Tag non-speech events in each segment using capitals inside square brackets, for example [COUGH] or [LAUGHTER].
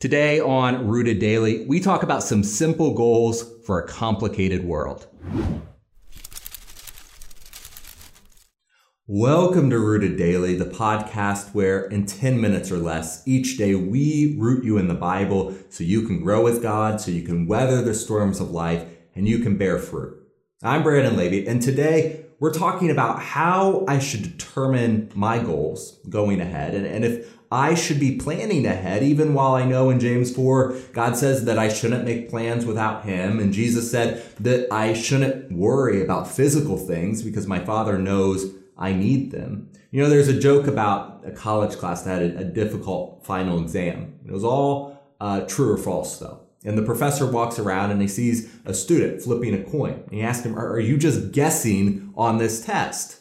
Today on Rooted Daily, we talk about some simple goals for a complicated world. Welcome to Rooted Daily, the podcast where in 10 minutes or less each day we root you in the Bible so you can grow with God, so you can weather the storms of life, and you can bear fruit. I'm Brandon Levy, and today we're talking about how I should determine my goals going ahead and, and if I should be planning ahead, even while I know in James 4, God says that I shouldn't make plans without Him. And Jesus said that I shouldn't worry about physical things because my Father knows I need them. You know, there's a joke about a college class that had a, difficult final exam. It was all uh, true or false, though. And the professor walks around and he sees a student flipping a coin. And he asks him, Are you just guessing on this test?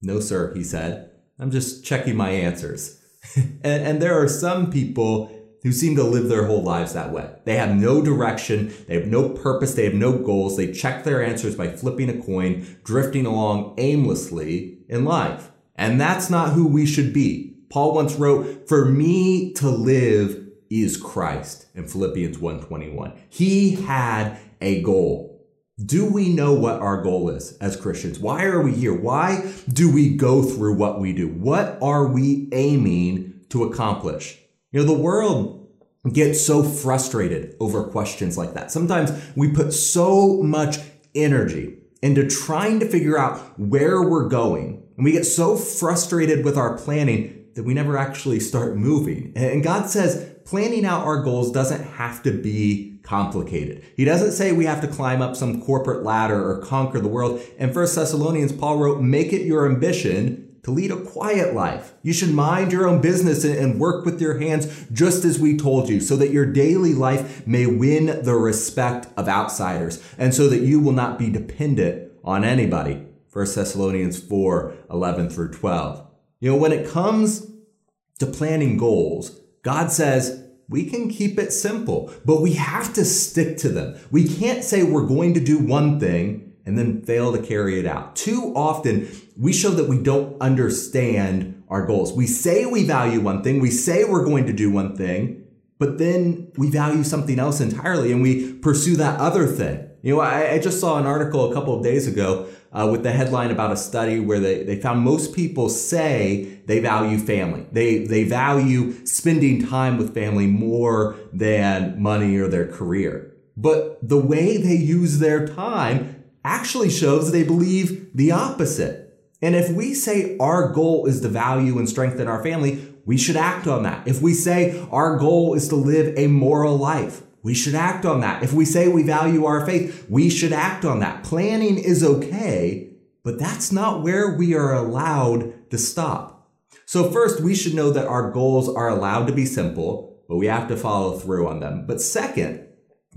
No, sir, he said. I'm just checking my answers. [LAUGHS] and, and there are some people who seem to live their whole lives that way. They have no direction, they have no purpose, they have no goals. They check their answers by flipping a coin, drifting along aimlessly in life. And that's not who we should be. Paul once wrote, "For me to live is Christ" in Philippians 1:21. He had a goal. Do we know what our goal is as Christians? Why are we here? Why do we go through what we do? What are we aiming to accomplish? You know, the world gets so frustrated over questions like that. Sometimes we put so much energy into trying to figure out where we're going, and we get so frustrated with our planning that we never actually start moving. And God says planning out our goals doesn't have to be complicated. He doesn't say we have to climb up some corporate ladder or conquer the world. In 1 Thessalonians, Paul wrote, make it your ambition to lead a quiet life. You should mind your own business and work with your hands just as we told you so that your daily life may win the respect of outsiders and so that you will not be dependent on anybody. 1 Thessalonians 4, 11 through 12. You know, when it comes to planning goals, God says, we can keep it simple, but we have to stick to them. We can't say we're going to do one thing and then fail to carry it out. Too often, we show that we don't understand our goals. We say we value one thing, we say we're going to do one thing, but then we value something else entirely and we pursue that other thing. You know, I, I just saw an article a couple of days ago uh, with the headline about a study where they, they found most people say they value family. They, they value spending time with family more than money or their career. But the way they use their time actually shows they believe the opposite. And if we say our goal is to value and strengthen our family, we should act on that. If we say our goal is to live a moral life, we should act on that. If we say we value our faith, we should act on that. Planning is okay, but that's not where we are allowed to stop. So first, we should know that our goals are allowed to be simple, but we have to follow through on them. But second,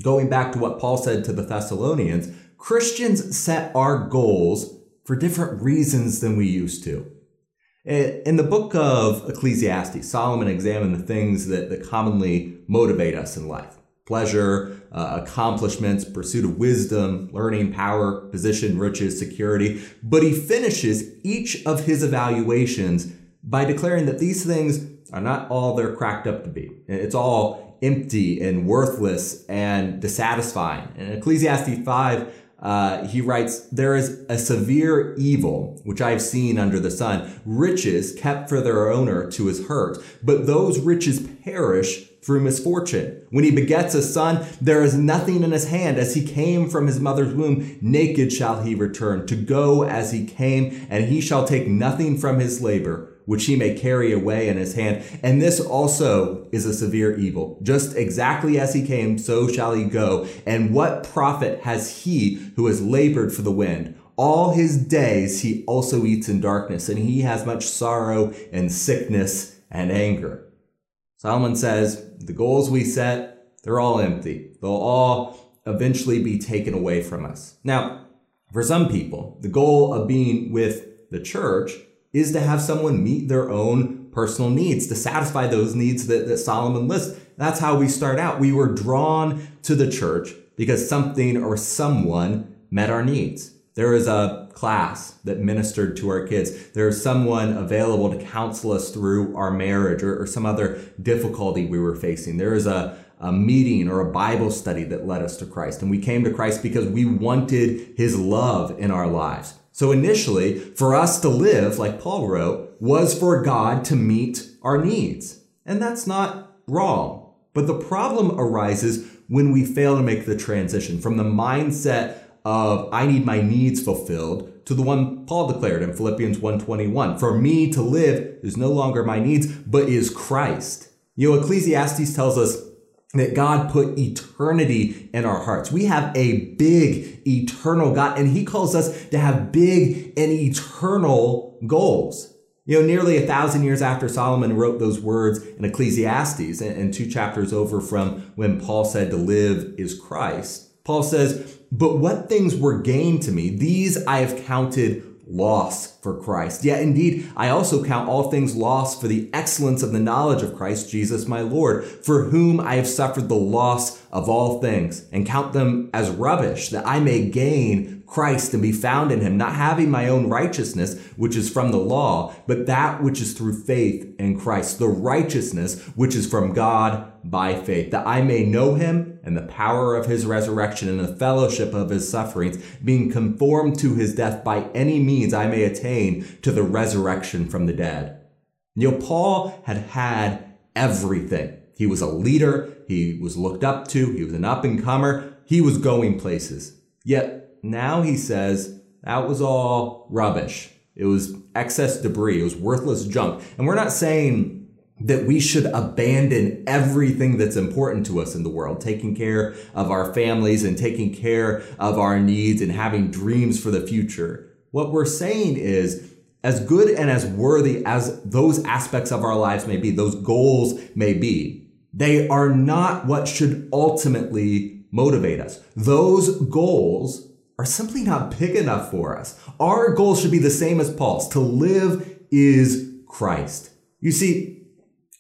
going back to what Paul said to the Thessalonians, Christians set our goals for different reasons than we used to. Eh, in the book of Ecclesiastes, Solomon examined the things that, that commonly motivate us in life pleasure, uh, accomplishments, pursuit of wisdom, learning, power, position, riches, security. But he finishes each of his evaluations by declaring that these things are not all they're cracked up to be. It's all empty and worthless and dissatisfying. In Ecclesiastes 5, uh, he writes, There is a severe evil which I have seen under the sun, riches kept for their owner to his hurt, but those riches perish through misfortune. When he begets a son, there is nothing in his hand. As he came from his mother's womb, naked shall he return, to go as he came, and he shall take nothing from his labor, which he may carry away in his hand. And this also is a severe evil. Just exactly as he came, so shall he go. And what profit has he who has labored for the wind? All his days he also eats in darkness, and he has much sorrow and sickness and anger. Solomon says the goals we set, they're all empty. They'll all eventually be taken away from us. Now, for some people, the goal of being with the church is to have someone meet their own personal needs, to satisfy those needs that, that Solomon lists. That's how we start out. We were drawn to the church because something or someone met our needs. There is a class that ministered to our kids. There is someone available to counsel us through our marriage or, or some other difficulty we were facing. There is a, a meeting or a Bible study that led us to Christ. And we came to Christ because we wanted his love in our lives. So initially, for us to live, like Paul wrote, was for God to meet our needs. And that's not wrong. But the problem arises when we fail to make the transition from the mindset of I need my needs fulfilled to the one Paul declared in Philippians 1:21. For me to live is no longer my needs, but is Christ. You know, Ecclesiastes tells us that God put eternity in our hearts. We have a big eternal God, and He calls us to have big and eternal goals. You know, nearly a thousand years after Solomon wrote those words in Ecclesiastes, and two chapters over from when Paul said to live is Christ, Paul says, But what things were gained to me, these I have counted loss for Christ. Yet indeed, I also count all things lost for the excellence of the knowledge of Christ Jesus my Lord, for whom I have suffered the loss of all things, and count them as rubbish, that I may gain Christ and be found in him, not having my own righteousness, which is from the law, but that which is through faith in Christ, the righteousness which is from God by faith, that I may know him and the power of his resurrection and the fellowship of his sufferings, being conformed to his death by any means I may attain to the resurrection from the dead. You know, Paul had had everything. He was a leader. He was looked up to. He was an up and comer. He was going places. Yet now he says that was all rubbish. It was excess debris. It was worthless junk. And we're not saying that we should abandon everything that's important to us in the world, taking care of our families and taking care of our needs and having dreams for the future. What we're saying is, as good and as worthy as those aspects of our lives may be, those goals may be, they are not what should ultimately motivate us. Those goals are simply not big enough for us. Our goal should be the same as Paul's. To live is Christ. You see,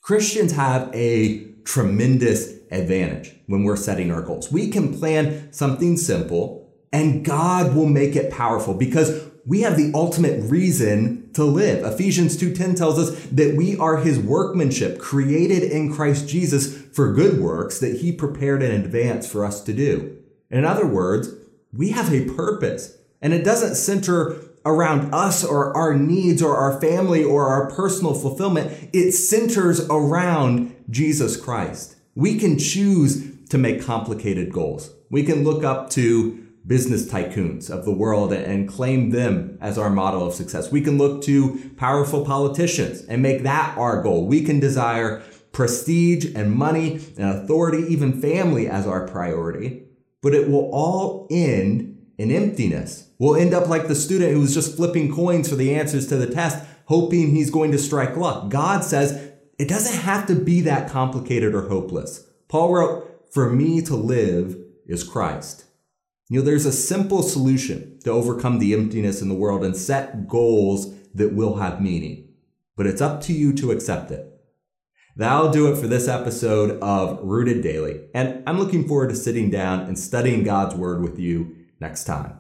Christians have a tremendous advantage when we're setting our goals. We can plan something simple and God will make it powerful because we have the ultimate reason to live. Ephesians 2:10 tells us that we are his workmanship created in Christ Jesus for good works that he prepared in advance for us to do. In other words, we have a purpose and it doesn't center around us or our needs or our family or our personal fulfillment. It centers around Jesus Christ. We can choose to make complicated goals. We can look up to business tycoons of the world and claim them as our model of success. We can look to powerful politicians and make that our goal. We can desire prestige and money and authority, even family as our priority but it will all end in emptiness. We'll end up like the student who's just flipping coins for the answers to the test, hoping he's going to strike luck. God says it doesn't have to be that complicated or hopeless. Paul wrote, For me to live is Christ. You know, there's a simple solution to overcome the emptiness in the world and set goals that will have meaning, but it's up to you to accept it. That'll do it for this episode of Rooted Daily. And I'm looking forward to sitting down and studying God's Word with you next time.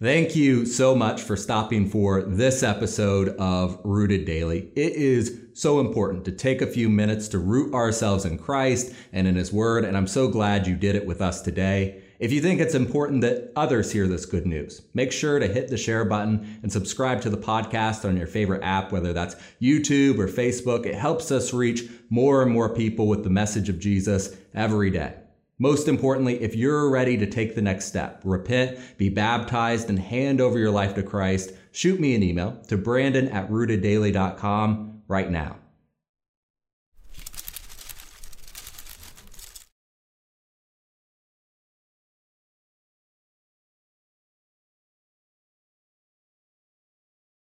Thank you so much for stopping for this episode of Rooted Daily. It is so important to take a few minutes to root ourselves in Christ and in His Word, and I'm so glad you did it with us today. If you think it's important that others hear this good news, make sure to hit the share button and subscribe to the podcast on your favorite app, whether that's YouTube or Facebook. It helps us reach more and more people with the message of Jesus every day. Most importantly, if you're ready to take the next step, repent, be baptized, and hand over your life to Christ, shoot me an email to brandon at rooteddaily.com right now.